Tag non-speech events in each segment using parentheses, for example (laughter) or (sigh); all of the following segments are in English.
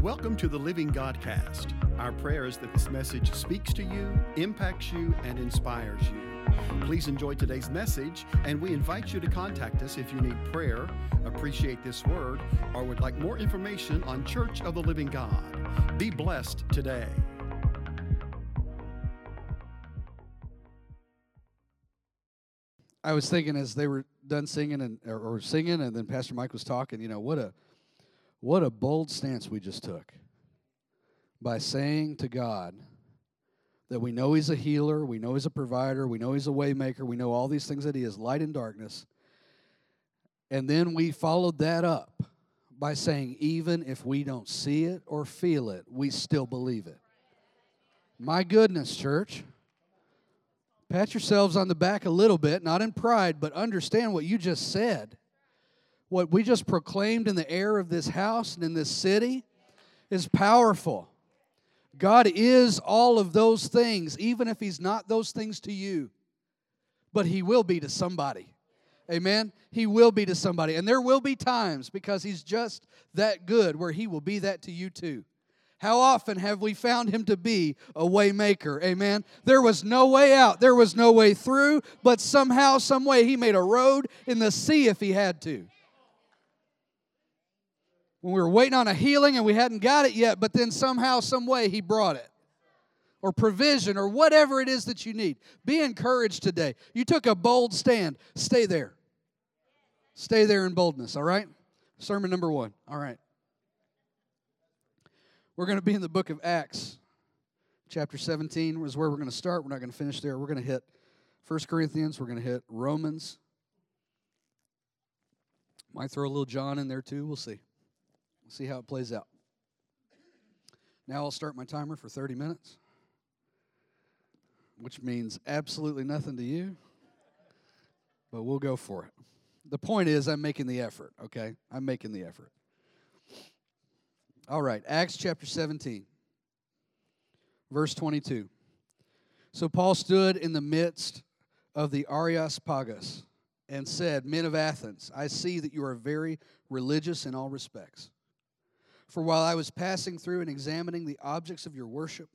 Welcome to the Living Godcast. Our prayer is that this message speaks to you, impacts you, and inspires you. Please enjoy today's message, and we invite you to contact us if you need prayer, appreciate this word, or would like more information on Church of the Living God. Be blessed today. I was thinking as they were done singing and or, or singing, and then Pastor Mike was talking. You know what a what a bold stance we just took by saying to God that we know He's a healer, we know He's a provider, we know He's a waymaker, we know all these things that He is, light and darkness. And then we followed that up by saying, even if we don't see it or feel it, we still believe it. My goodness, church. Pat yourselves on the back a little bit, not in pride, but understand what you just said. What we just proclaimed in the air of this house and in this city is powerful. God is all of those things, even if He's not those things to you, but He will be to somebody. Amen? He will be to somebody. And there will be times because He's just that good where He will be that to you too. How often have we found him to be a waymaker? Amen. There was no way out, there was no way through, but somehow, some way, he made a road in the sea if he had to. When we were waiting on a healing and we hadn't got it yet, but then somehow, some way, he brought it. Or provision, or whatever it is that you need. Be encouraged today. You took a bold stand. Stay there. Stay there in boldness, all right? Sermon number one. All right. We're going to be in the book of Acts. Chapter 17 is where we're going to start. We're not going to finish there. We're going to hit 1 Corinthians. We're going to hit Romans. Might throw a little John in there too. We'll see. See how it plays out. Now I'll start my timer for 30 minutes, which means absolutely nothing to you, but we'll go for it. The point is, I'm making the effort, okay? I'm making the effort. All right, Acts chapter 17, verse 22. So Paul stood in the midst of the Areopagus and said, Men of Athens, I see that you are very religious in all respects. For while I was passing through and examining the objects of your worship,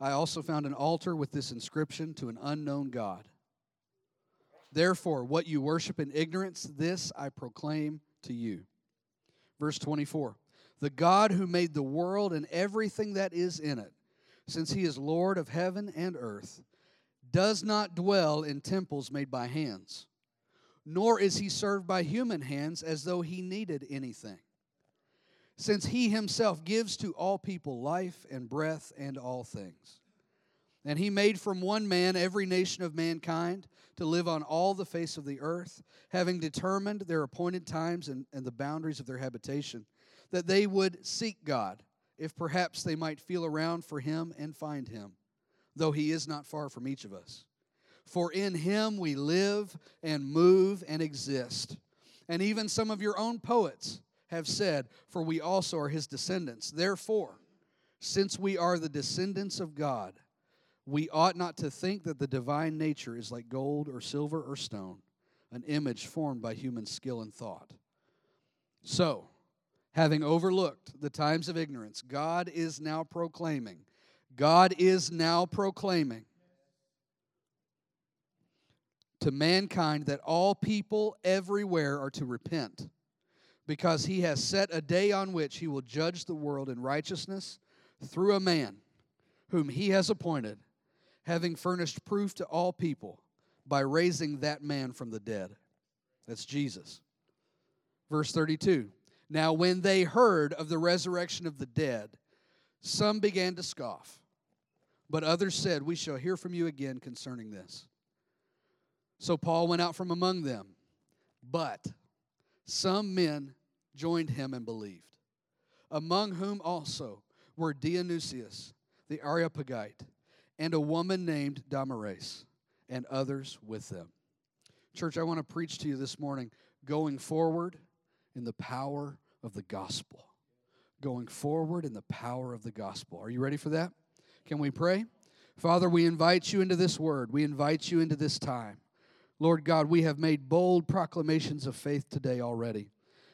I also found an altar with this inscription to an unknown God. Therefore, what you worship in ignorance, this I proclaim to you. Verse 24 the God who made the world and everything that is in it, since he is Lord of heaven and earth, does not dwell in temples made by hands, nor is he served by human hands as though he needed anything. Since he himself gives to all people life and breath and all things. And he made from one man every nation of mankind to live on all the face of the earth, having determined their appointed times and, and the boundaries of their habitation that they would seek God, if perhaps they might feel around for him and find him, though he is not far from each of us. For in him we live and move and exist. And even some of your own poets have said, For we also are his descendants. Therefore, since we are the descendants of God, we ought not to think that the divine nature is like gold or silver or stone, an image formed by human skill and thought. So, having overlooked the times of ignorance, God is now proclaiming. God is now proclaiming to mankind that all people everywhere are to repent because he has set a day on which he will judge the world in righteousness through a man whom he has appointed, having furnished proof to all people by raising that man from the dead. That's Jesus. Verse 32 now, when they heard of the resurrection of the dead, some began to scoff, but others said, We shall hear from you again concerning this. So Paul went out from among them, but some men joined him and believed, among whom also were Dionysius the Areopagite and a woman named Damaris, and others with them. Church, I want to preach to you this morning going forward in the power of the gospel. Going forward in the power of the gospel. Are you ready for that? Can we pray? Father, we invite you into this word. We invite you into this time. Lord God, we have made bold proclamations of faith today already.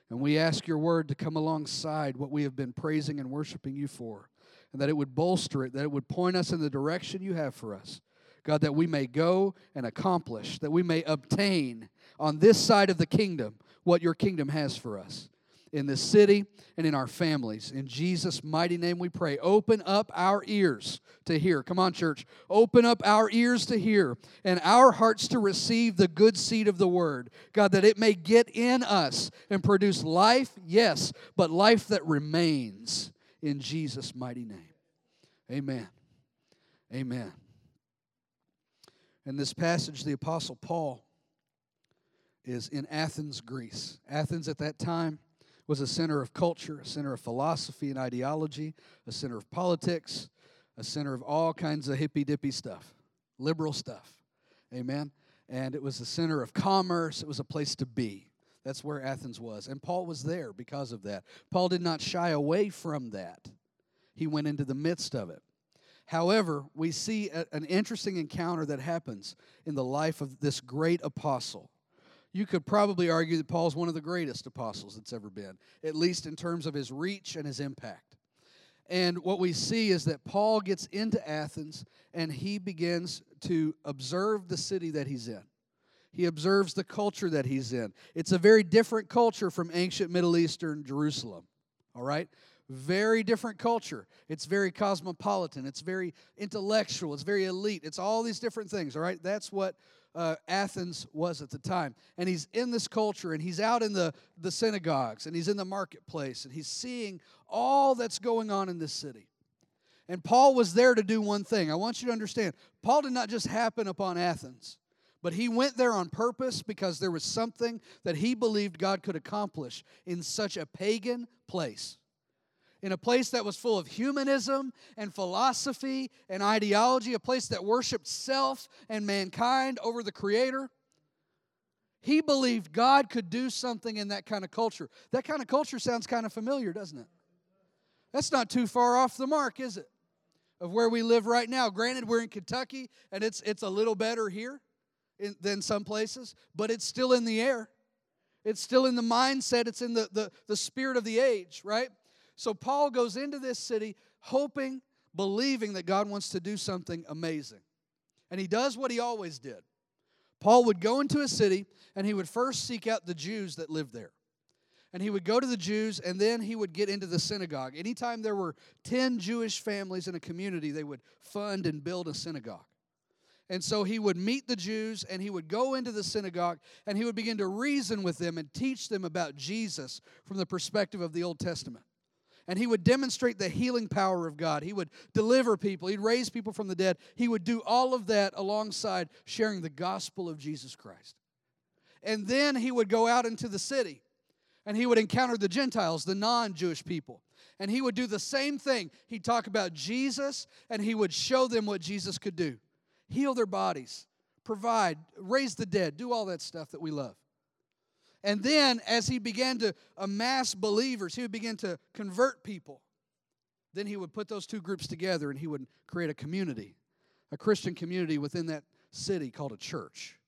And we ask your word to come alongside what we have been praising and worshiping you for, and that it would bolster it, that it would point us in the direction you have for us. God, that we may go and accomplish, that we may obtain on this side of the kingdom what your kingdom has for us in this city and in our families. In Jesus' mighty name we pray. Open up our ears to hear. Come on, church. Open up our ears to hear and our hearts to receive the good seed of the word. God, that it may get in us and produce life, yes, but life that remains in Jesus' mighty name. Amen. Amen. In this passage, the Apostle Paul is in Athens, Greece. Athens at that time was a center of culture, a center of philosophy and ideology, a center of politics, a center of all kinds of hippy dippy stuff, liberal stuff. Amen. And it was a center of commerce, it was a place to be. That's where Athens was. And Paul was there because of that. Paul did not shy away from that, he went into the midst of it. However, we see a, an interesting encounter that happens in the life of this great apostle you could probably argue that Paul's one of the greatest apostles that's ever been, at least in terms of his reach and his impact. And what we see is that Paul gets into Athens and he begins to observe the city that he's in. He observes the culture that he's in. It's a very different culture from ancient Middle Eastern Jerusalem, all right? Very different culture. It's very cosmopolitan. It's very intellectual. It's very elite. It's all these different things, all right? That's what uh, Athens was at the time. And he's in this culture and he's out in the, the synagogues and he's in the marketplace and he's seeing all that's going on in this city. And Paul was there to do one thing. I want you to understand Paul did not just happen upon Athens, but he went there on purpose because there was something that he believed God could accomplish in such a pagan place in a place that was full of humanism and philosophy and ideology, a place that worshiped self and mankind over the Creator. He believed God could do something in that kind of culture. That kind of culture sounds kind of familiar, doesn't it? That's not too far off the mark, is it? Of where we live right now. Granted, we're in Kentucky and it's, it's a little better here in, than some places, but it's still in the air. It's still in the mindset, it's in the, the, the spirit of the age, right? So Paul goes into this city hoping, believing that God wants to do something amazing. And he does what he always did. Paul would go into a city and he would first seek out the Jews that lived there. And he would go to the Jews and then he would get into the synagogue. Anytime there were 10 Jewish families in a community, they would fund and build a synagogue. And so he would meet the Jews and he would go into the synagogue and he would begin to reason with them and teach them about Jesus from the perspective of the Old Testament and he would demonstrate the healing power of God. He would deliver people, he'd raise people from the dead. He would do all of that alongside sharing the gospel of Jesus Christ. And then he would go out into the city and he would encounter the Gentiles, the non Jewish people. And he would do the same thing. He'd talk about Jesus and he would show them what Jesus could do heal their bodies, provide, raise the dead, do all that stuff that we love. And then, as he began to amass believers, he would begin to convert people. Then he would put those two groups together and he would create a community, a Christian community within that city called a church,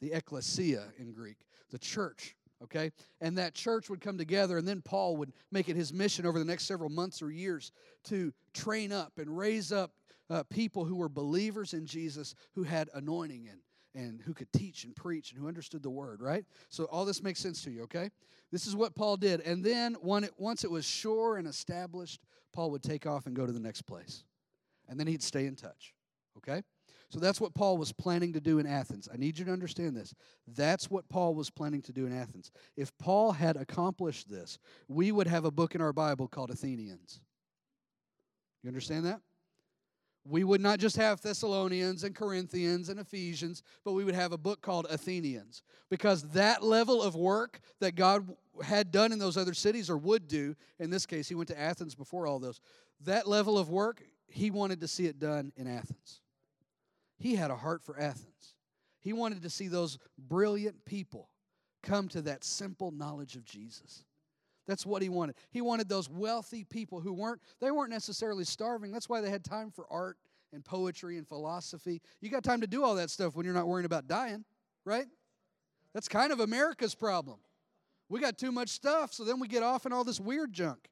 the ecclesia in Greek, the church. Okay? And that church would come together, and then Paul would make it his mission over the next several months or years to train up and raise up uh, people who were believers in Jesus who had anointing and and who could teach and preach and who understood the word, right? So all this makes sense to you, okay? This is what Paul did. And then once it was sure and established, Paul would take off and go to the next place. And then he'd stay in touch, okay? So that's what Paul was planning to do in Athens. I need you to understand this. That's what Paul was planning to do in Athens. If Paul had accomplished this, we would have a book in our Bible called Athenians. You understand that? We would not just have Thessalonians and Corinthians and Ephesians, but we would have a book called Athenians. Because that level of work that God had done in those other cities or would do, in this case, he went to Athens before all those, that level of work, he wanted to see it done in Athens. He had a heart for Athens. He wanted to see those brilliant people come to that simple knowledge of Jesus. That's what he wanted. He wanted those wealthy people who weren't, they weren't necessarily starving. That's why they had time for art and poetry and philosophy. You got time to do all that stuff when you're not worrying about dying, right? That's kind of America's problem. We got too much stuff, so then we get off in all this weird junk.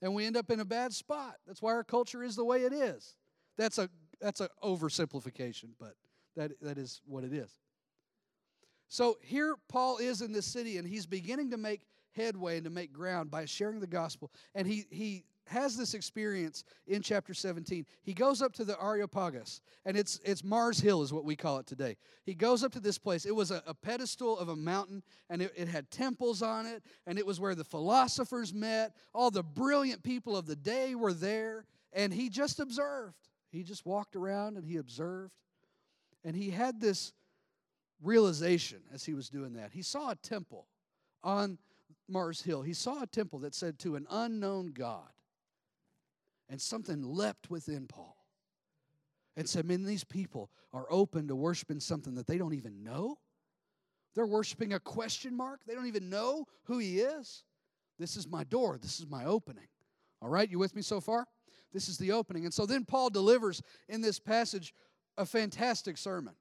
And we end up in a bad spot. That's why our culture is the way it is. That's a that's an oversimplification, but that, that is what it is. So here Paul is in this city, and he's beginning to make headway and to make ground by sharing the gospel. And he, he has this experience in chapter 17. He goes up to the Areopagus, and it's, it's Mars Hill, is what we call it today. He goes up to this place. It was a, a pedestal of a mountain, and it, it had temples on it, and it was where the philosophers met. All the brilliant people of the day were there, and he just observed. He just walked around and he observed. And he had this realization as he was doing that. He saw a temple on Mars Hill. He saw a temple that said to an unknown God. And something leapt within Paul and said, Man, these people are open to worshiping something that they don't even know. They're worshiping a question mark. They don't even know who he is. This is my door. This is my opening. All right, you with me so far? This is the opening. And so then Paul delivers in this passage a fantastic sermon.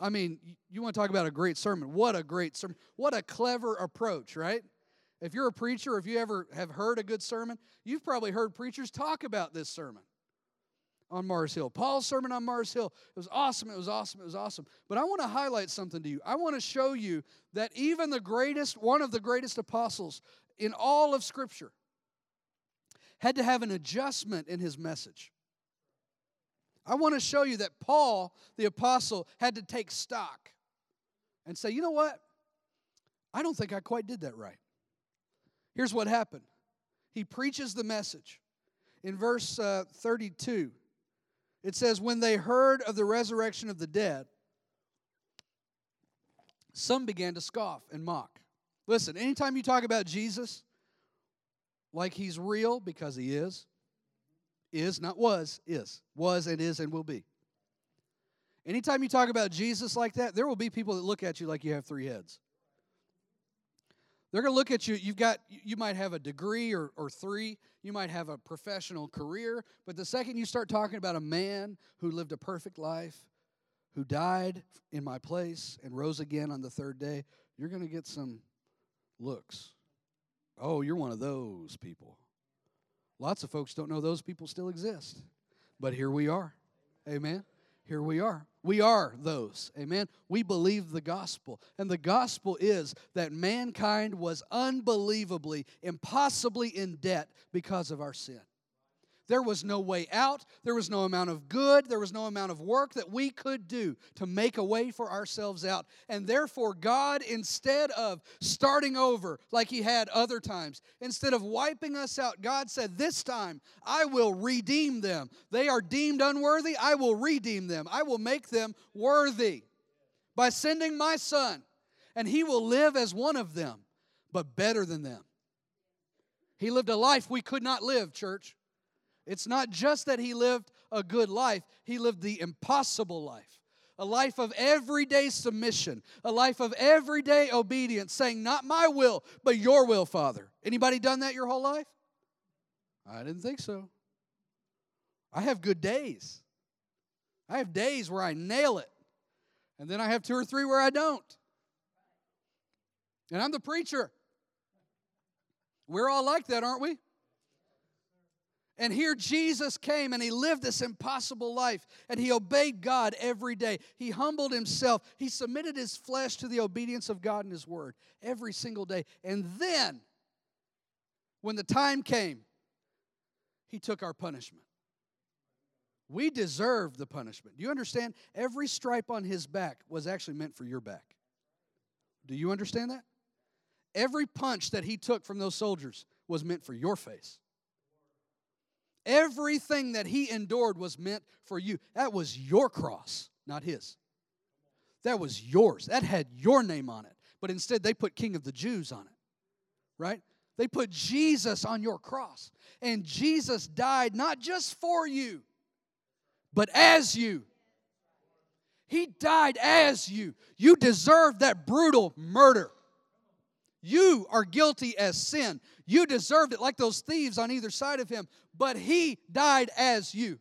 I mean, you want to talk about a great sermon. What a great sermon. What a clever approach, right? If you're a preacher, if you ever have heard a good sermon, you've probably heard preachers talk about this sermon on Mars Hill. Paul's sermon on Mars Hill. It was awesome. It was awesome. It was awesome. But I want to highlight something to you. I want to show you that even the greatest, one of the greatest apostles in all of Scripture, had to have an adjustment in his message. I want to show you that Paul, the apostle, had to take stock and say, you know what? I don't think I quite did that right. Here's what happened he preaches the message. In verse uh, 32, it says, When they heard of the resurrection of the dead, some began to scoff and mock. Listen, anytime you talk about Jesus, like he's real because he is. Is, not was, is. Was and is and will be. Anytime you talk about Jesus like that, there will be people that look at you like you have three heads. They're going to look at you. You've got, you might have a degree or, or three. You might have a professional career. But the second you start talking about a man who lived a perfect life, who died in my place and rose again on the third day, you're going to get some looks. Oh, you're one of those people. Lots of folks don't know those people still exist. But here we are. Amen. Here we are. We are those. Amen. We believe the gospel. And the gospel is that mankind was unbelievably, impossibly in debt because of our sin. There was no way out. There was no amount of good. There was no amount of work that we could do to make a way for ourselves out. And therefore, God, instead of starting over like He had other times, instead of wiping us out, God said, This time I will redeem them. They are deemed unworthy. I will redeem them. I will make them worthy by sending my Son. And He will live as one of them, but better than them. He lived a life we could not live, church. It's not just that he lived a good life, he lived the impossible life. A life of everyday submission, a life of everyday obedience, saying, Not my will, but your will, Father. Anybody done that your whole life? I didn't think so. I have good days. I have days where I nail it, and then I have two or three where I don't. And I'm the preacher. We're all like that, aren't we? And here Jesus came and he lived this impossible life and he obeyed God every day. He humbled himself. He submitted his flesh to the obedience of God and his word every single day. And then, when the time came, he took our punishment. We deserved the punishment. Do you understand? Every stripe on his back was actually meant for your back. Do you understand that? Every punch that he took from those soldiers was meant for your face. Everything that he endured was meant for you. That was your cross, not his. That was yours. That had your name on it. But instead, they put King of the Jews on it, right? They put Jesus on your cross. And Jesus died not just for you, but as you. He died as you. You deserve that brutal murder. You are guilty as sin. You deserved it like those thieves on either side of him, but he died as you.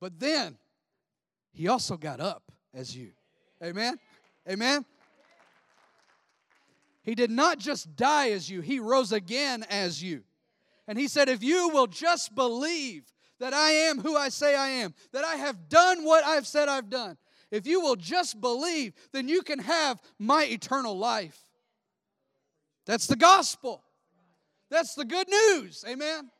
But then he also got up as you. Amen? Amen? He did not just die as you, He rose again as you. And He said, If you will just believe that I am who I say I am, that I have done what I've said I've done, if you will just believe, then you can have my eternal life. That's the gospel. That's the good news. Amen.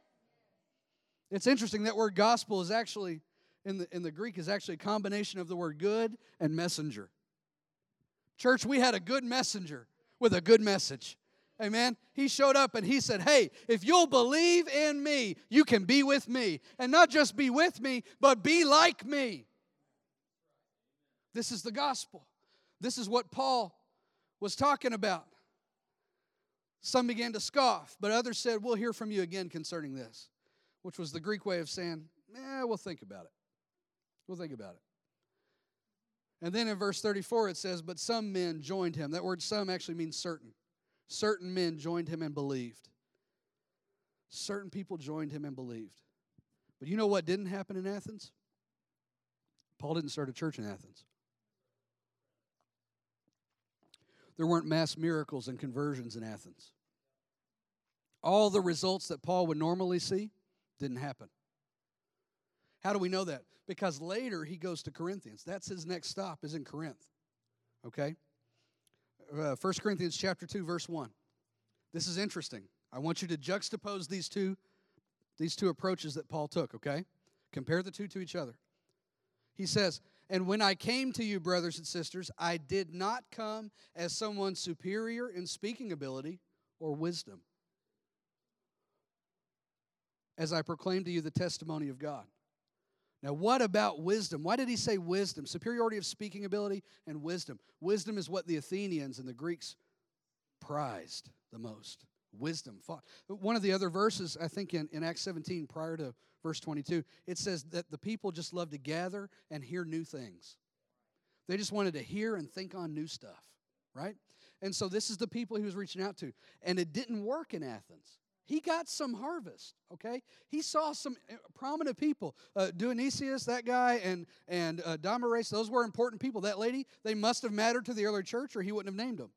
It's interesting that word gospel is actually in the in the Greek is actually a combination of the word good and messenger. Church, we had a good messenger with a good message. Amen. He showed up and he said, Hey, if you'll believe in me, you can be with me. And not just be with me, but be like me. This is the gospel. This is what Paul was talking about. Some began to scoff, but others said, We'll hear from you again concerning this, which was the Greek way of saying, Eh, we'll think about it. We'll think about it. And then in verse 34 it says, But some men joined him. That word some actually means certain. Certain men joined him and believed. Certain people joined him and believed. But you know what didn't happen in Athens? Paul didn't start a church in Athens. There weren't mass miracles and conversions in Athens. All the results that Paul would normally see didn't happen. How do we know that? Because later he goes to Corinthians. That's his next stop is in Corinth. Okay? Uh, 1 Corinthians chapter 2 verse 1. This is interesting. I want you to juxtapose these two these two approaches that Paul took, okay? Compare the two to each other. He says, "And when I came to you, brothers and sisters, I did not come as someone superior in speaking ability or wisdom, as I proclaim to you the testimony of God." Now, what about wisdom? Why did he say wisdom? Superiority of speaking ability and wisdom. Wisdom is what the Athenians and the Greeks prized the most. Wisdom. One of the other verses, I think in, in Acts 17, prior to verse 22, it says that the people just love to gather and hear new things. They just wanted to hear and think on new stuff, right? And so this is the people he was reaching out to. And it didn't work in Athens. He got some harvest, okay? He saw some eh, prominent people. Uh, Dionysius, that guy, and, and uh, Damaris, those were important people. That lady, they must have mattered to the early church or he wouldn't have named them.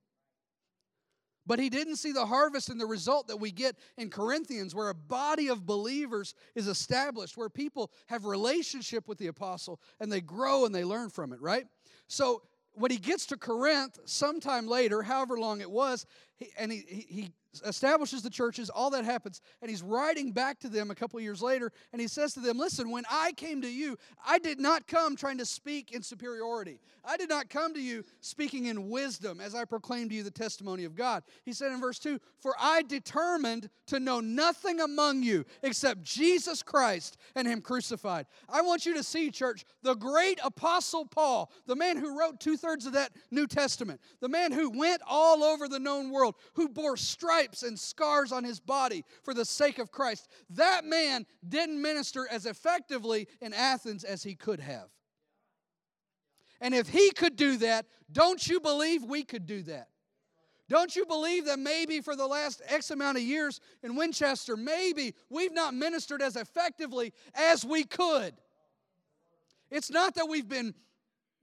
But he didn't see the harvest and the result that we get in Corinthians, where a body of believers is established, where people have relationship with the apostle and they grow and they learn from it, right? So when he gets to Corinth, sometime later, however long it was, he, and he, he, he establishes the churches, all that happens, and he's writing back to them a couple years later, and he says to them, Listen, when I came to you, I did not come trying to speak in superiority. I did not come to you speaking in wisdom as I proclaimed to you the testimony of God. He said in verse 2 For I determined to know nothing among you except Jesus Christ and Him crucified. I want you to see, church, the great apostle Paul, the man who wrote two thirds of that New Testament, the man who went all over the known world, who bore stripes stripes and scars on his body for the sake of Christ. That man didn't minister as effectively in Athens as he could have. And if he could do that, don't you believe we could do that? Don't you believe that maybe for the last X amount of years in Winchester, maybe we've not ministered as effectively as we could? It's not that we've been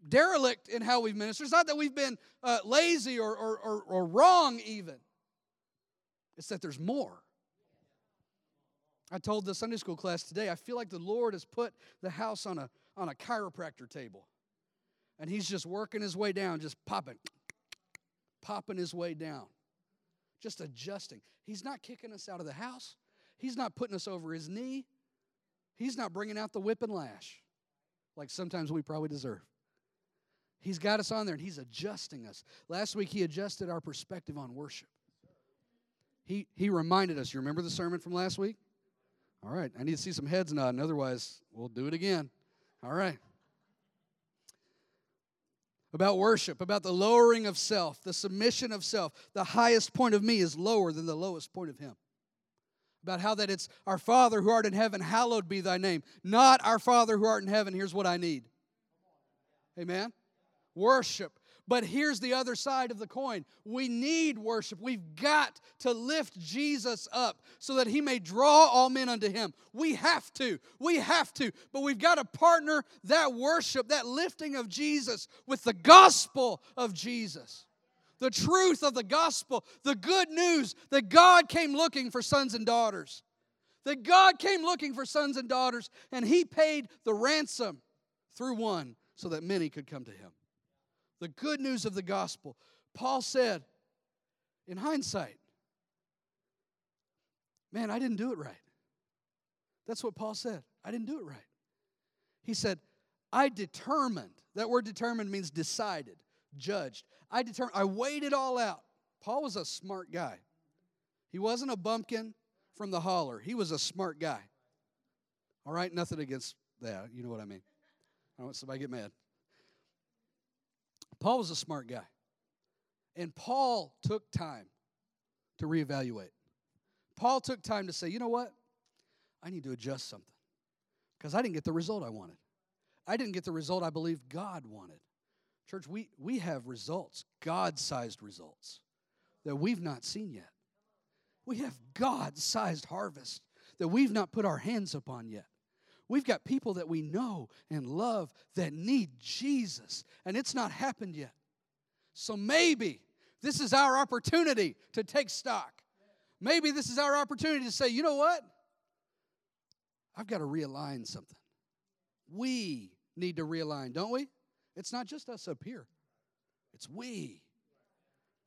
derelict in how we've ministered, it's not that we've been uh, lazy or, or, or, or wrong, even. It's that there's more. I told the Sunday school class today, I feel like the Lord has put the house on a, on a chiropractor table. And he's just working his way down, just popping, popping his way down, just adjusting. He's not kicking us out of the house, he's not putting us over his knee, he's not bringing out the whip and lash like sometimes we probably deserve. He's got us on there and he's adjusting us. Last week, he adjusted our perspective on worship he, he reminded us. You remember the sermon from last week? All right, I need to see some heads nodding. Otherwise, we'll do it again. All right. About worship, about the lowering of self, the submission of self. The highest point of me is lower than the lowest point of him. About how that it's our Father who art in heaven, hallowed be thy name. Not our Father who art in heaven, here's what I need. Amen? Worship but here's the other side of the coin. We need worship. We've got to lift Jesus up so that he may draw all men unto him. We have to. We have to. But we've got to partner that worship, that lifting of Jesus with the gospel of Jesus. the truth of the gospel, the good news that God came looking for sons and daughters. That God came looking for sons and daughters, and He paid the ransom through one so that many could come to Him. The good news of the gospel. Paul said, in hindsight, man, I didn't do it right. That's what Paul said. I didn't do it right. He said, I determined. That word determined means decided, judged. I determined, I weighed it all out. Paul was a smart guy. He wasn't a bumpkin from the holler. He was a smart guy. All right, nothing against that. You know what I mean. I don't want somebody to get mad. Paul was a smart guy. And Paul took time to reevaluate. Paul took time to say, you know what? I need to adjust something because I didn't get the result I wanted. I didn't get the result I believed God wanted. Church, we, we have results, God sized results, that we've not seen yet. We have God sized harvest that we've not put our hands upon yet. We've got people that we know and love that need Jesus, and it's not happened yet. So maybe this is our opportunity to take stock. Maybe this is our opportunity to say, you know what? I've got to realign something. We need to realign, don't we? It's not just us up here, it's we.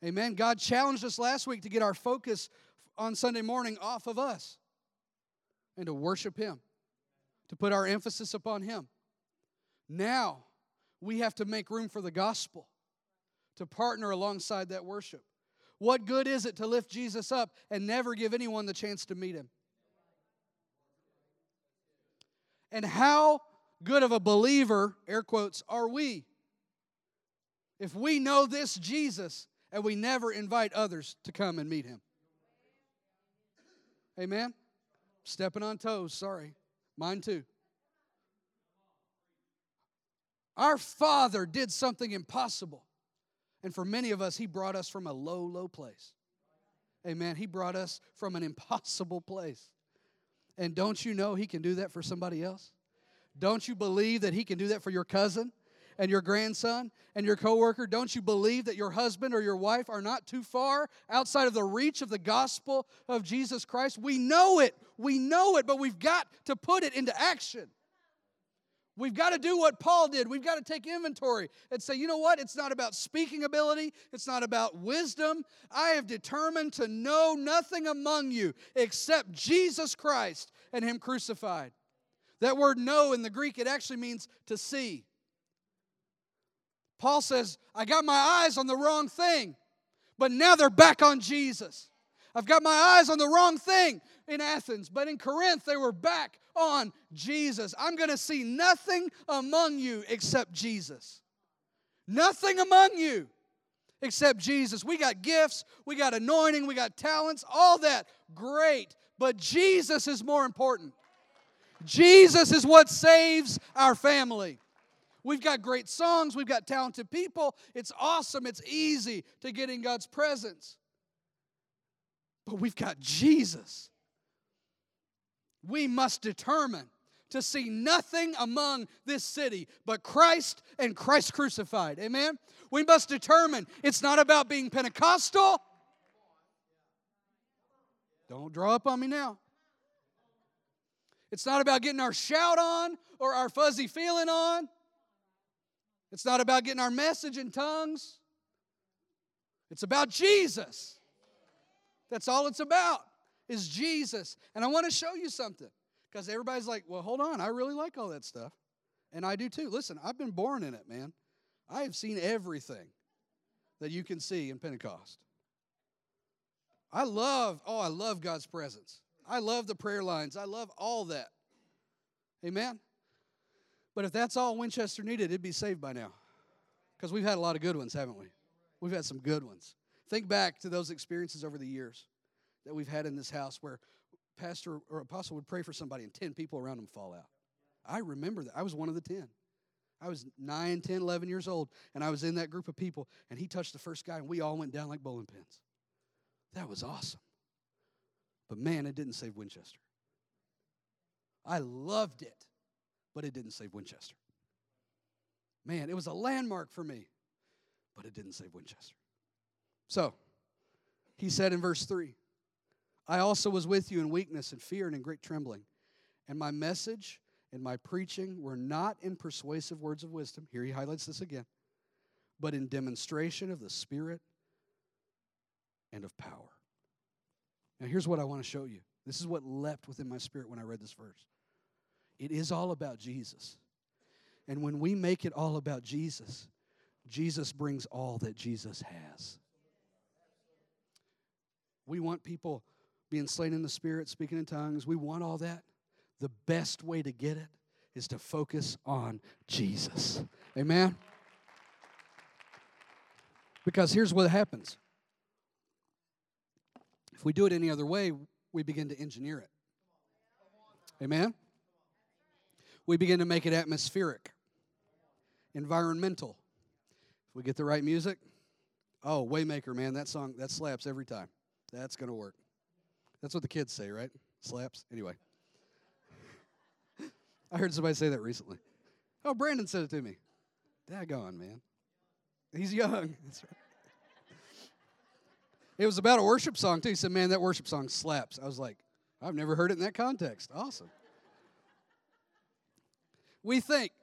Amen. God challenged us last week to get our focus on Sunday morning off of us and to worship Him, to put our emphasis upon Him. Now, we have to make room for the gospel, to partner alongside that worship. What good is it to lift Jesus up and never give anyone the chance to meet Him? And how good of a believer, air quotes, are we? If we know this Jesus and we never invite others to come and meet him. Amen? Stepping on toes, sorry. Mine too. Our Father did something impossible. And for many of us, He brought us from a low, low place. Amen. He brought us from an impossible place. And don't you know He can do that for somebody else? Don't you believe that He can do that for your cousin and your grandson and your coworker? Don't you believe that your husband or your wife are not too far outside of the reach of the gospel of Jesus Christ? We know it. We know it, but we've got to put it into action. We've got to do what Paul did. We've got to take inventory and say, you know what? It's not about speaking ability. It's not about wisdom. I have determined to know nothing among you except Jesus Christ and Him crucified. That word know in the Greek, it actually means to see. Paul says, I got my eyes on the wrong thing, but now they're back on Jesus. I've got my eyes on the wrong thing in Athens, but in Corinth, they were back on Jesus. I'm going to see nothing among you except Jesus. Nothing among you except Jesus. We got gifts, we got anointing, we got talents, all that. Great. But Jesus is more important. Jesus is what saves our family. We've got great songs, we've got talented people. It's awesome, it's easy to get in God's presence. But we've got Jesus. We must determine to see nothing among this city but Christ and Christ crucified. Amen? We must determine it's not about being Pentecostal. Don't draw up on me now. It's not about getting our shout on or our fuzzy feeling on. It's not about getting our message in tongues. It's about Jesus. That's all it's about is Jesus. And I want to show you something because everybody's like, well, hold on. I really like all that stuff. And I do too. Listen, I've been born in it, man. I have seen everything that you can see in Pentecost. I love, oh, I love God's presence. I love the prayer lines. I love all that. Amen? But if that's all Winchester needed, it'd be saved by now. Because we've had a lot of good ones, haven't we? We've had some good ones. Think back to those experiences over the years that we've had in this house where pastor or apostle would pray for somebody and 10 people around them fall out. I remember that. I was one of the 10. I was 9, 10, 11 years old, and I was in that group of people, and he touched the first guy, and we all went down like bowling pins. That was awesome. But man, it didn't save Winchester. I loved it, but it didn't save Winchester. Man, it was a landmark for me, but it didn't save Winchester. So, he said in verse 3 I also was with you in weakness and fear and in great trembling. And my message and my preaching were not in persuasive words of wisdom. Here he highlights this again, but in demonstration of the Spirit and of power. Now, here's what I want to show you. This is what leapt within my spirit when I read this verse. It is all about Jesus. And when we make it all about Jesus, Jesus brings all that Jesus has. We want people being slain in the spirit, speaking in tongues. We want all that. The best way to get it is to focus on Jesus. Amen? Because here's what happens if we do it any other way, we begin to engineer it. Amen? We begin to make it atmospheric, environmental. If we get the right music, oh, Waymaker, man, that song, that slaps every time. That's going to work. That's what the kids say, right? Slaps. Anyway. (laughs) I heard somebody say that recently. Oh, Brandon said it to me. Daggone, man. He's young. (laughs) That's right. It was about a worship song, too. He said, Man, that worship song slaps. I was like, I've never heard it in that context. Awesome. We think,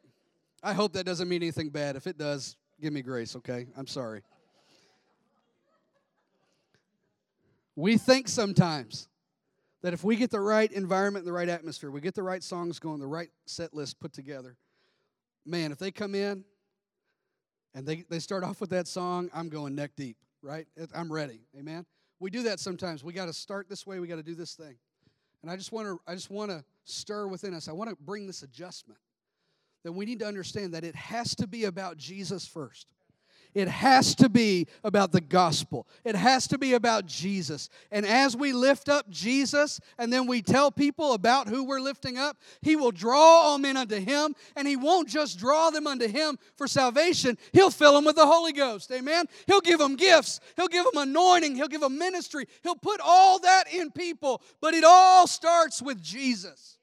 I hope that doesn't mean anything bad. If it does, give me grace, okay? I'm sorry. We think sometimes that if we get the right environment, the right atmosphere, we get the right songs going, the right set list put together, man, if they come in and they, they start off with that song, I'm going neck deep, right? I'm ready. Amen. We do that sometimes. We got to start this way, we got to do this thing. And I just want to I just want to stir within us. I want to bring this adjustment. That we need to understand that it has to be about Jesus first. It has to be about the gospel. It has to be about Jesus. And as we lift up Jesus and then we tell people about who we're lifting up, He will draw all men unto Him. And He won't just draw them unto Him for salvation, He'll fill them with the Holy Ghost. Amen? He'll give them gifts, He'll give them anointing, He'll give them ministry. He'll put all that in people. But it all starts with Jesus.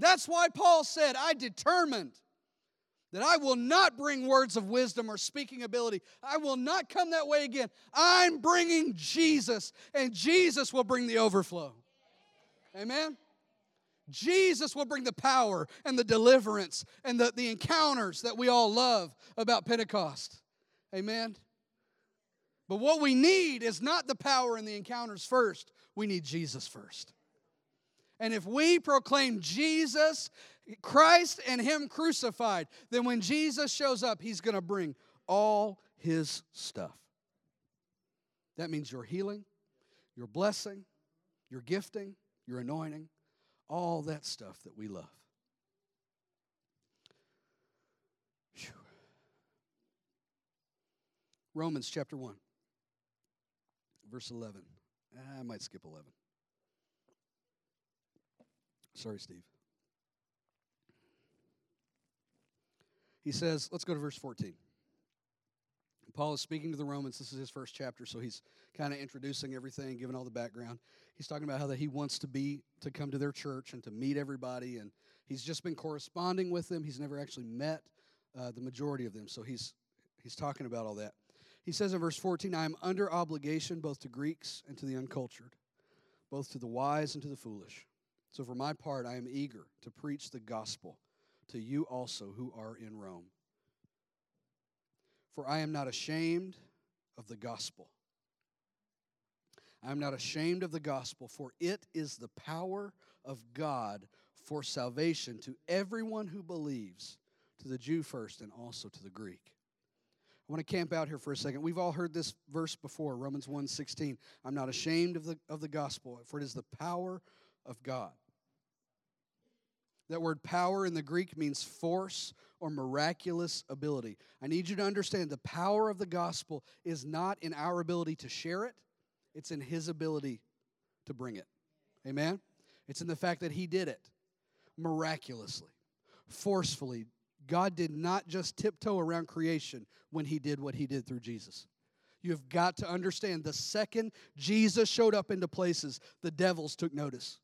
That's why Paul said, I determined that I will not bring words of wisdom or speaking ability. I will not come that way again. I'm bringing Jesus, and Jesus will bring the overflow. Amen? Jesus will bring the power and the deliverance and the, the encounters that we all love about Pentecost. Amen? But what we need is not the power and the encounters first, we need Jesus first. And if we proclaim Jesus Christ and Him crucified, then when Jesus shows up, He's going to bring all His stuff. That means your healing, your blessing, your gifting, your anointing, all that stuff that we love. Whew. Romans chapter 1, verse 11. Ah, I might skip 11. Sorry, Steve. He says, let's go to verse 14. Paul is speaking to the Romans. This is his first chapter, so he's kind of introducing everything, giving all the background. He's talking about how that he wants to be to come to their church and to meet everybody, and he's just been corresponding with them. He's never actually met uh, the majority of them, so he's he's talking about all that. He says in verse 14, "I am under obligation both to Greeks and to the uncultured, both to the wise and to the foolish. So for my part, I am eager to preach the gospel." to you also who are in Rome. For I am not ashamed of the gospel. I am not ashamed of the gospel, for it is the power of God for salvation to everyone who believes, to the Jew first and also to the Greek. I want to camp out here for a second. We've all heard this verse before, Romans 1:16. I'm not ashamed of the, of the gospel, for it is the power of God. That word power in the Greek means force or miraculous ability. I need you to understand the power of the gospel is not in our ability to share it, it's in His ability to bring it. Amen? It's in the fact that He did it miraculously, forcefully. God did not just tiptoe around creation when He did what He did through Jesus. You've got to understand the second Jesus showed up into places, the devils took notice.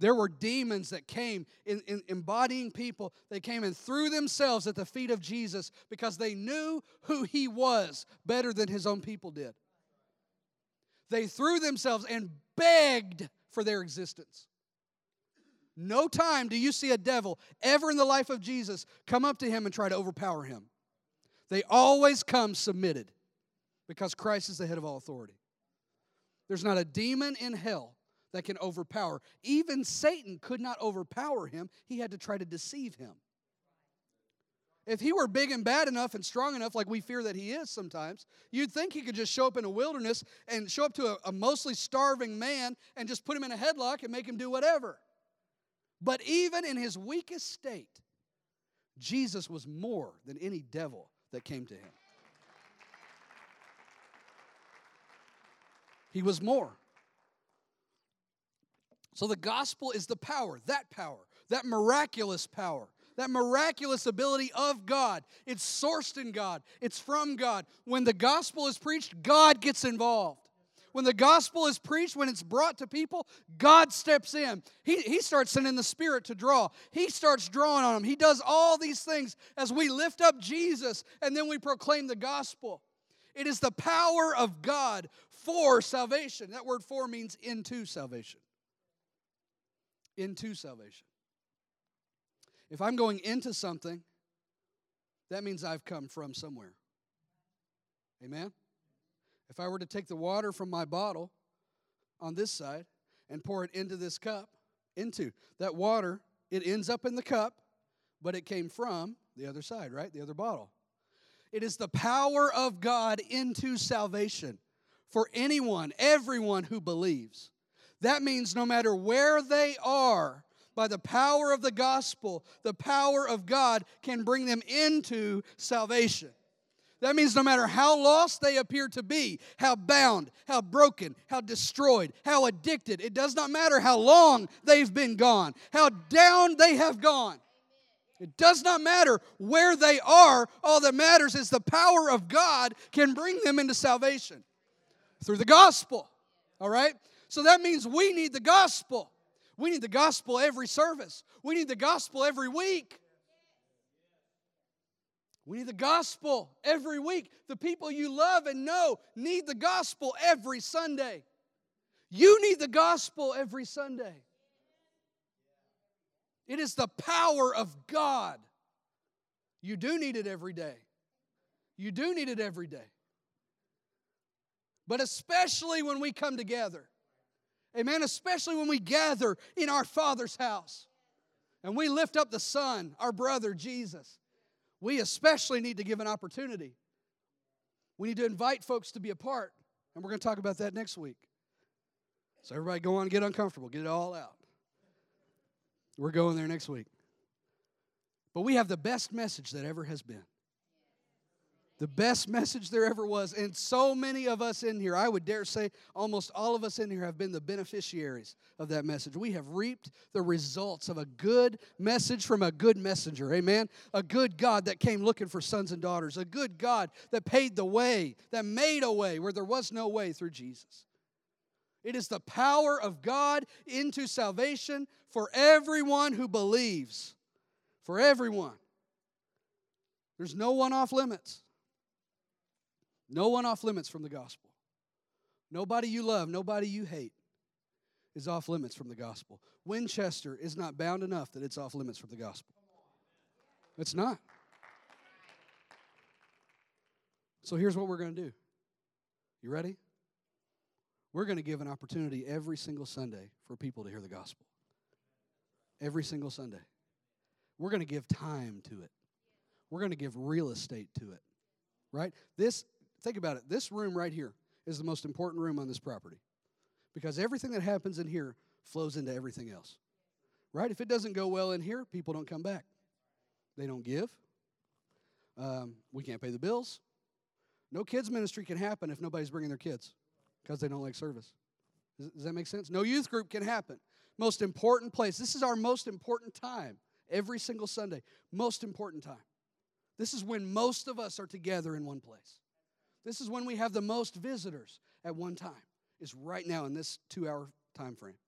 There were demons that came in, in, embodying people. They came and threw themselves at the feet of Jesus because they knew who he was better than his own people did. They threw themselves and begged for their existence. No time do you see a devil ever in the life of Jesus come up to him and try to overpower him. They always come submitted because Christ is the head of all authority. There's not a demon in hell that can overpower. Even Satan could not overpower him, he had to try to deceive him. If he were big and bad enough and strong enough, like we fear that he is sometimes, you'd think he could just show up in a wilderness and show up to a, a, mostly starving man and just put him in a headlock and make him do whatever. But even in his weakest state, Jesus was more than any devil that came to him. He was more. So the gospel is the power, that power, that miraculous power, that miraculous ability of God. It's sourced in God, it's from God. When the gospel is preached, God gets involved. When the gospel is preached, when it's brought to people, God steps in. He, he starts sending the Spirit to draw. He starts drawing on them. He does all these things as we lift up Jesus and then we proclaim the gospel. It is the power of God for salvation. That word for means into salvation into salvation. If I'm going into something, that means I've come from somewhere. Amen? If I were to take the water from my bottle on this side and pour it into this cup, into that water, it ends up in the cup, but it came from the other side, right? The other bottle. It is the power of God into salvation for anyone, everyone who believes. That means no matter where they are, by the power of the gospel, the power of God can bring them into salvation. That means no matter how lost they appear to be, how bound, how broken, how destroyed, how addicted, it does not matter how long they've been gone, how down they have gone. It does not matter where they are. All that matters is the power of God can bring them into salvation through the gospel. All right? So that means we need the gospel. We need the gospel every service. We need the gospel every week. We need the gospel every week. The people you love and know need the gospel every Sunday. You need the gospel every Sunday. It is the power of God. You do need it every day. You do need it every day. But especially when we come together. Amen. Especially when we gather in our Father's house and we lift up the Son, our brother Jesus. We especially need to give an opportunity. We need to invite folks to be a part, and we're going to talk about that next week. So, everybody go on, get uncomfortable, get it all out. We're going there next week. But we have the best message that ever has been the best message there ever was. And so many of us in here, I would dare say almost all of us in here have been the beneficiaries of that message. We have reaped the results of a good message from a good messenger. Amen. A good God that came looking for sons and daughters, a good God that paid the way, that made a way where there was no way through Jesus. It is the power of God into salvation for everyone who believes. For everyone. There's no one off limits. No one off limits from the gospel. Nobody you love, nobody you hate is off limits from the gospel. Winchester is not bound enough that it's off limits from the gospel. It's not. So here's what we're going to do. You ready? We're going to give an opportunity every single Sunday for people to hear the gospel. Every single Sunday. We're going to give time to it. We're going to give real estate to it. Right? This Think about it. This room right here is the most important room on this property because everything that happens in here flows into everything else. Right? If it doesn't go well in here, people don't come back. They don't give. Um, we can't pay the bills. No kids' ministry can happen if nobody's bringing their kids because they don't like service. Does, does that make sense? No youth group can happen. Most important place. This is our most important time every single Sunday. Most important time. This is when most of us are together in one place. This is when we have the most visitors at one time, is right now in this two hour time frame.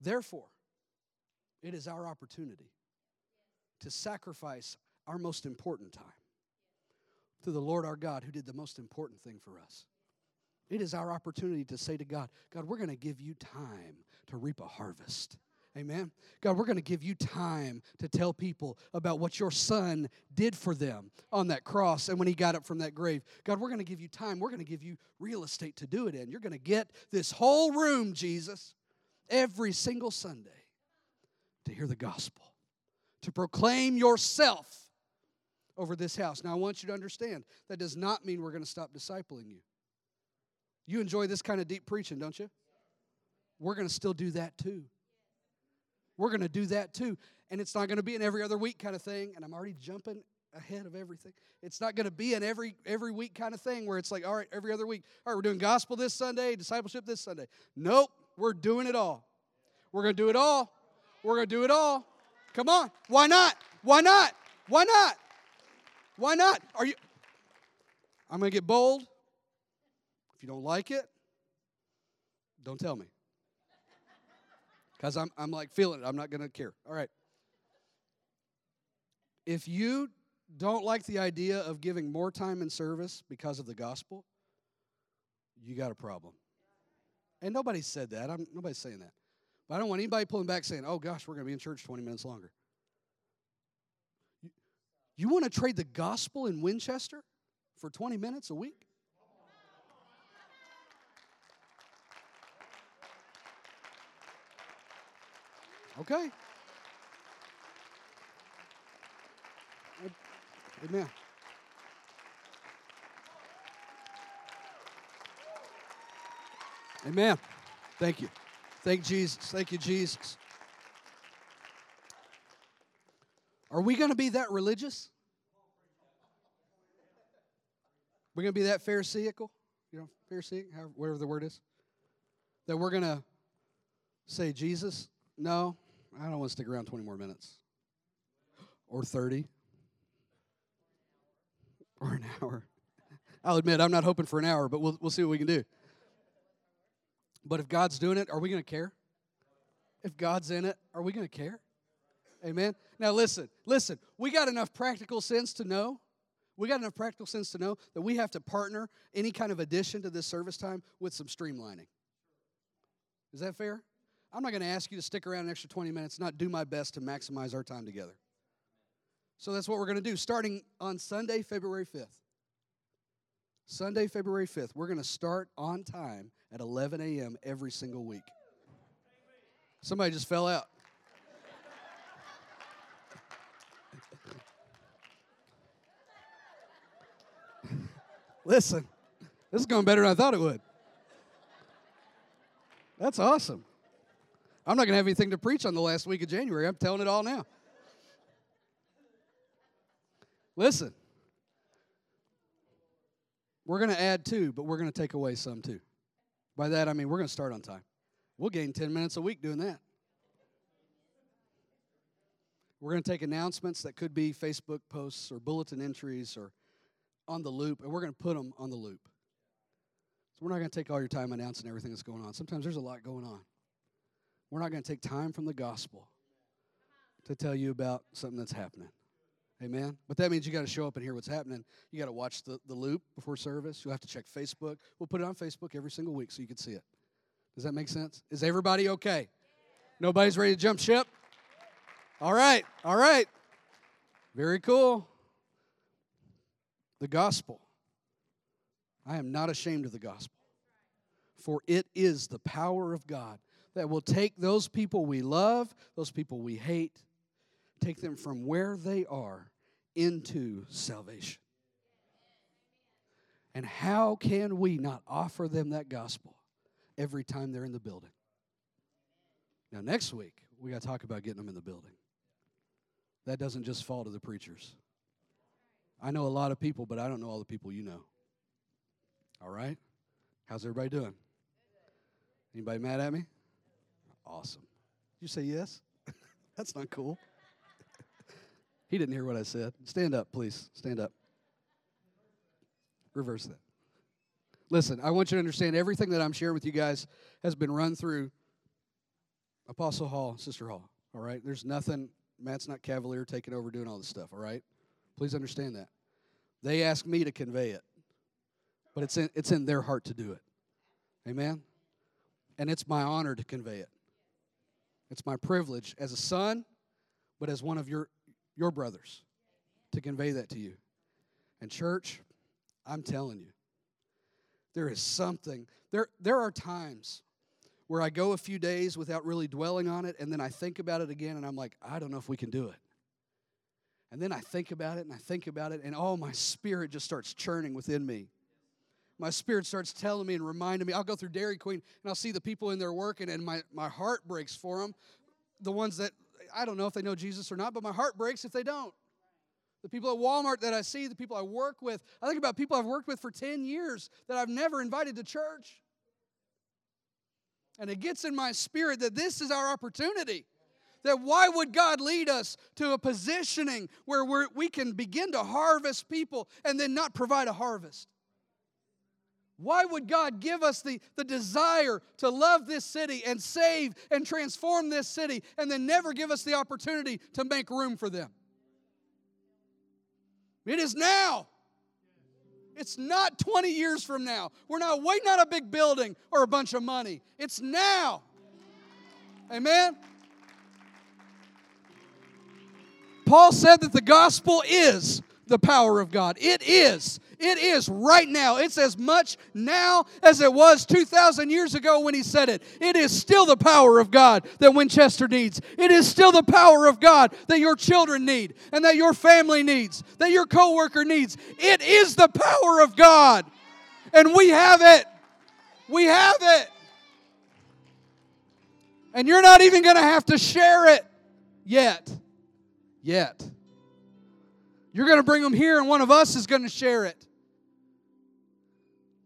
Therefore, it is our opportunity to sacrifice our most important time to the Lord our God who did the most important thing for us. It is our opportunity to say to God, God, we're going to give you time to reap a harvest. Amen. God, we're going to give you time to tell people about what your son did for them on that cross and when he got up from that grave. God, we're going to give you time. We're going to give you real estate to do it in. You're going to get this whole room, Jesus, every single Sunday to hear the gospel, to proclaim yourself over this house. Now, I want you to understand that does not mean we're going to stop discipling you. You enjoy this kind of deep preaching, don't you? We're going to still do that too. We're going to do that too. And it's not going to be an every other week kind of thing. And I'm already jumping ahead of everything. It's not going to be an every every week kind of thing where it's like, all right, every other week. All right, we're doing gospel this Sunday, discipleship this Sunday. Nope, we're doing it all. We're going to do it all. We're going to do it all. Come on. Why not? Why not? Why not? Why not? Are you I'm going to get bold. If you don't like it, don't tell me. Because I'm, I'm like feeling it. I'm not going to care. All right. If you don't like the idea of giving more time in service because of the gospel, you got a problem. And nobody said that. I'm, nobody's saying that. But I don't want anybody pulling back saying, oh gosh, we're going to be in church 20 minutes longer. You, you want to trade the gospel in Winchester for 20 minutes a week? Okay. Amen. Amen. Thank you. Thank Jesus. Thank you, Jesus. Are we going to be that religious? We're going to be that Pharisaical, you know, Pharisaic, whatever the word is, that we're going to say, Jesus, no, I don't want to stick around 20 more minutes. Or 30. Or an hour. I'll admit, I'm not hoping for an hour, but we'll, we'll see what we can do. But if God's doing it, are we going to care? If God's in it, are we going to care? Amen. Now listen, listen. We got enough practical sense to know. We got enough practical sense to know that we have to partner any kind of addition to this service time with some streamlining. Is that fair? I'm not going to ask you to stick around an extra 20 minutes, not do my best to maximize our time together. So that's what we're going to do starting on Sunday, February 5th. Sunday, February 5th, we're going to start on time at 11 a.m. every single week. Somebody just fell out. (laughs) Listen, this is going better than I thought it would. That's awesome. I'm not going to have anything to preach on the last week of January. I'm telling it all now. Listen, we're going to add two, but we're going to take away some too. By that, I mean we're going to start on time. We'll gain 10 minutes a week doing that. We're going to take announcements that could be Facebook posts or bulletin entries or on the loop, and we're going to put them on the loop. So we're not going to take all your time announcing everything that's going on. Sometimes there's a lot going on. We're not going to take time from the gospel to tell you about something that's happening. Amen. But that means you got to show up and hear what's happening. You got to watch the, the loop before service. You'll have to check Facebook. We'll put it on Facebook every single week so you can see it. Does that make sense? Is everybody okay? Nobody's ready to jump ship? All right. All right. Very cool. The gospel. I am not ashamed of the gospel, for it is the power of God that will take those people we love, those people we hate, take them from where they are into salvation. And how can we not offer them that gospel every time they're in the building? Now, next week, we got to talk about getting them in the building. That doesn't just fall to the preachers. I know a lot of people, but I don't know all the people you know. All right? How's everybody doing? Anybody mad at me? Awesome. You say yes? (laughs) That's not cool. (laughs) he didn't hear what I said. Stand up, please. Stand up. Reverse that. Listen, I want you to understand everything that I'm sharing with you guys has been run through Apostle Hall, Sister Hall, all right? There's nothing, Matt's not cavalier taking over doing all this stuff, all right? Please understand that. They ask me to convey it, but it's in, it's in their heart to do it. Amen? And it's my honor to convey it. It's my privilege as a son, but as one of your, your brothers to convey that to you. And, church, I'm telling you, there is something. There, there are times where I go a few days without really dwelling on it, and then I think about it again, and I'm like, I don't know if we can do it. And then I think about it and I think about it, and oh, my spirit just starts churning within me. My spirit starts telling me and reminding me. I'll go through Dairy Queen and I'll see the people in there working, and my, my heart breaks for them. The ones that I don't know if they know Jesus or not, but my heart breaks if they don't. The people at Walmart that I see, the people I work with, I think about people I've worked with for 10 years that I've never invited to church. And it gets in my spirit that this is our opportunity. That why would God lead us to a positioning where we we can begin to harvest people and then not provide a harvest? Why would God give us the, the desire to love this city and save and transform this city and then never give us the opportunity to make room for them? It is now. It's not 20 years from now. We're not waiting on a big building or a bunch of money. It's now. Amen. Paul said that the gospel is the power of God. It is. It is right now. It's as much now as it was 2,000 years ago when he said it. It is still the power of God that Winchester needs. It is still the power of God that your children need and that your family needs, that your coworker needs. It is the power of God. And we have it. We have it. And you're not even going to have to share it yet. Yet. You're going to bring them here, and one of us is going to share it.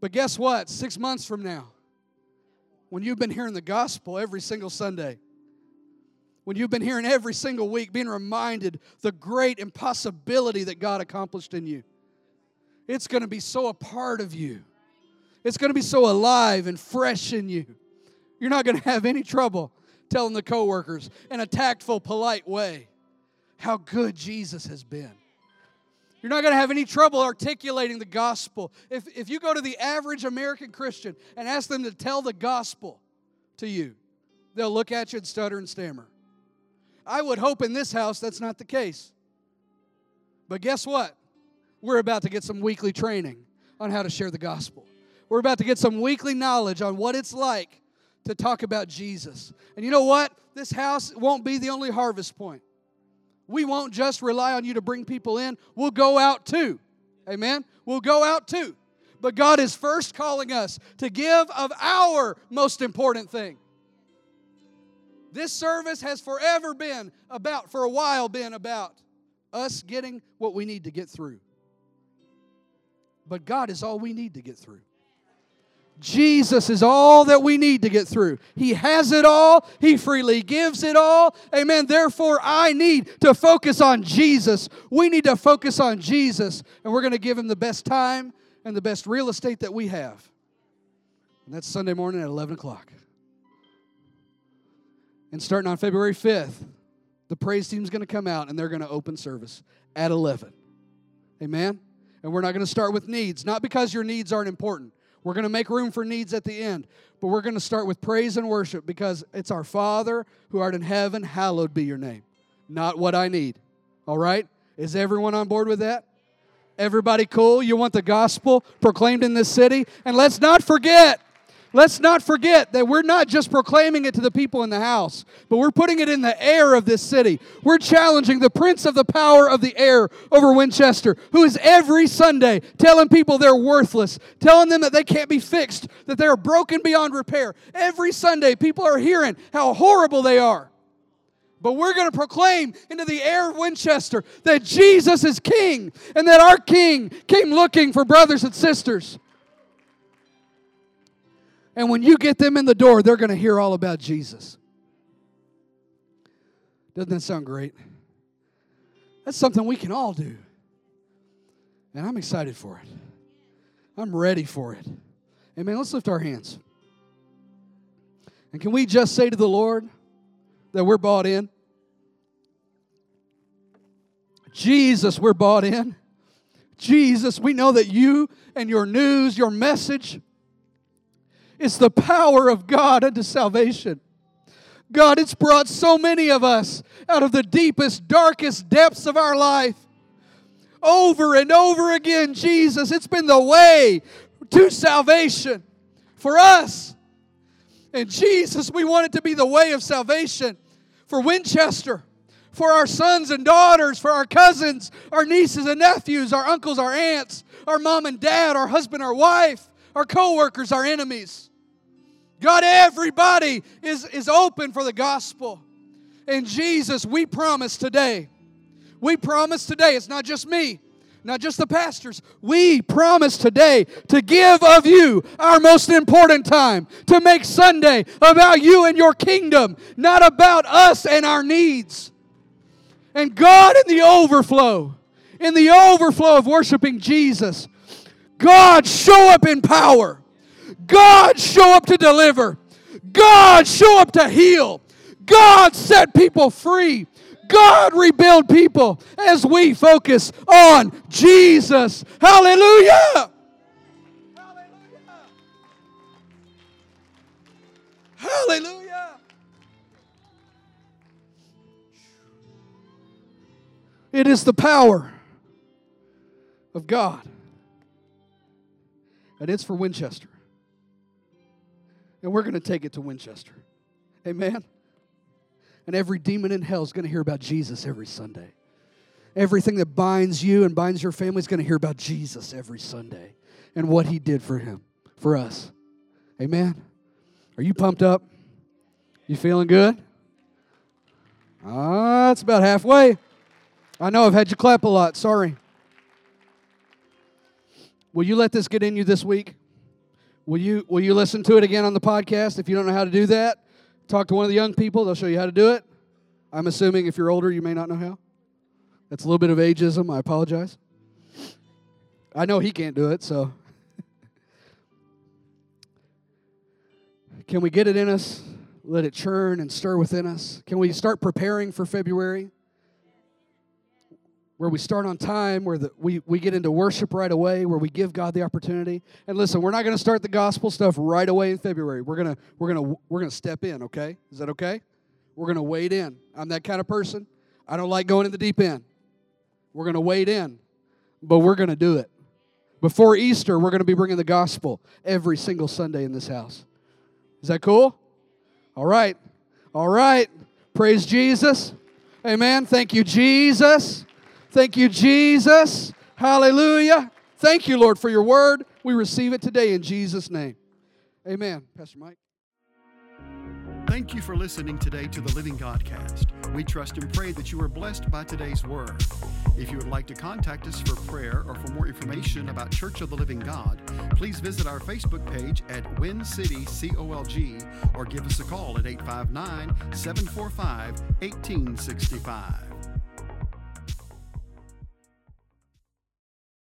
But guess what? Six months from now, when you've been hearing the gospel every single Sunday, when you've been hearing every single week, being reminded the great impossibility that God accomplished in you, it's going to be so a part of you. It's going to be so alive and fresh in you. You're not going to have any trouble telling the coworkers in a tactful, polite way how good Jesus has been. You're not going to have any trouble articulating the gospel. If, if you go to the average American Christian and ask them to tell the gospel to you, they'll look at you and stutter and stammer. I would hope in this house that's not the case. But guess what? We're about to get some weekly training on how to share the gospel. We're about to get some weekly knowledge on what it's like to talk about Jesus. And you know what? This house won't be the only harvest point we won't just rely on you to bring people in, we'll go out too. Amen? We'll go out too. But God is first calling us to give of our most important thing. This service has forever been about, for a while, been about us getting what we need to get through. But God is all we need to get through. Jesus is all that we need to get through. He has it all. He freely gives it all. Amen. Therefore, I need to focus on Jesus. We need to focus on Jesus, and we're going to give him the best time and the best real estate that we have. And that's Sunday morning at 11 o'clock. And starting on February 5th, the praise team's going to come out and they're going to open service at 11. Amen. And we're not going to start with needs, not because your needs aren't important. We're going to make room for needs at the end, but we're going to start with praise and worship because it's our Father who art in heaven, hallowed be your name, not what I need. All right? Is everyone on board with that? Everybody cool? You want the gospel proclaimed in this city? And let's not forget, Let's not forget that we're not just proclaiming it to the people in the house, but we're putting it in the air of this city. We're challenging the prince of the power of the air over Winchester, who is every Sunday telling people they're worthless, telling them that they can't be fixed, that they are broken beyond repair. Every Sunday, people are hearing how horrible they are. But we're going to proclaim into the air of Winchester that Jesus is King and that our King came looking for brothers and sisters. And when you get them in the door, they're going to hear all about Jesus. Doesn't that sound great? That's something we can all do. And I'm excited for it. I'm ready for it. Amen. Let's lift our hands. And can we just say to the Lord, that we're bought in. Jesus, we're bought in. Jesus, we know that you and your news, your message, is the power of God unto salvation. God, it's brought so many of us out of the deepest, darkest depths of our life. Over and over again, Jesus, it's been the way to salvation for us. And Jesus, we want it to be the way of salvation for Winchester, for our sons and daughters, for our cousins, our nieces and nephews, our uncles, our aunts, our mom and dad, our husband, our wife, our co-workers, our enemies. God, everybody is, is open for the gospel. And Jesus, we promise today, we promise today, it's not just me, not just the pastors. We promise today to give of you our most important time, to make Sunday about you and your kingdom, not about us and our needs. And God, in the overflow, in the overflow of worshiping Jesus, God, show up in power. God, show up to deliver. God, show up to heal. God, set people free. God rebuild people as we focus on Jesus. Hallelujah. Hallelujah. Hallelujah. It is the power of God. And it's for Winchester. And we're going to take it to Winchester. Amen. And every demon in hell is going to hear about Jesus every Sunday. Everything that binds you and binds your family is going to hear about Jesus every Sunday and what he did for him, for us. Amen. Are you pumped up? You feeling good? Ah, it's about halfway. I know I've had you clap a lot. Sorry. Will you let this get in you this week? Will you will you listen to it again on the podcast if you don't know how to do that? Talk to one of the young people, they'll show you how to do it. I'm assuming if you're older, you may not know how. That's a little bit of ageism. I apologize. I know he can't do it, so. Can we get it in us? Let it churn and stir within us? Can we start preparing for February? Where we start on time, where the, we, we get into worship right away, where we give God the opportunity. And listen, we're not going to start the gospel stuff right away in February. We're going to we're going to we're going to step in, okay? Is that okay? We're going to wade in. I'm that kind of person. I don't like going in the deep end. We're going to wade in, but we're going to do it. Before Easter, we're going to be bringing the gospel every single Sunday in this house. Is that cool? All right. All right. Praise Jesus. Amen. Thank you, Jesus. Thank you, Jesus. Hallelujah. Thank you, Lord, for your word. We receive it today in Jesus' name. Amen. Pastor Mike. Thank you for listening today to the Living Godcast. We trust and pray that you are blessed by today's word. If you would like to contact us for prayer or for more information about Church of the Living God, please visit our Facebook page at Win City COLG or give us a call at 859 745 1865.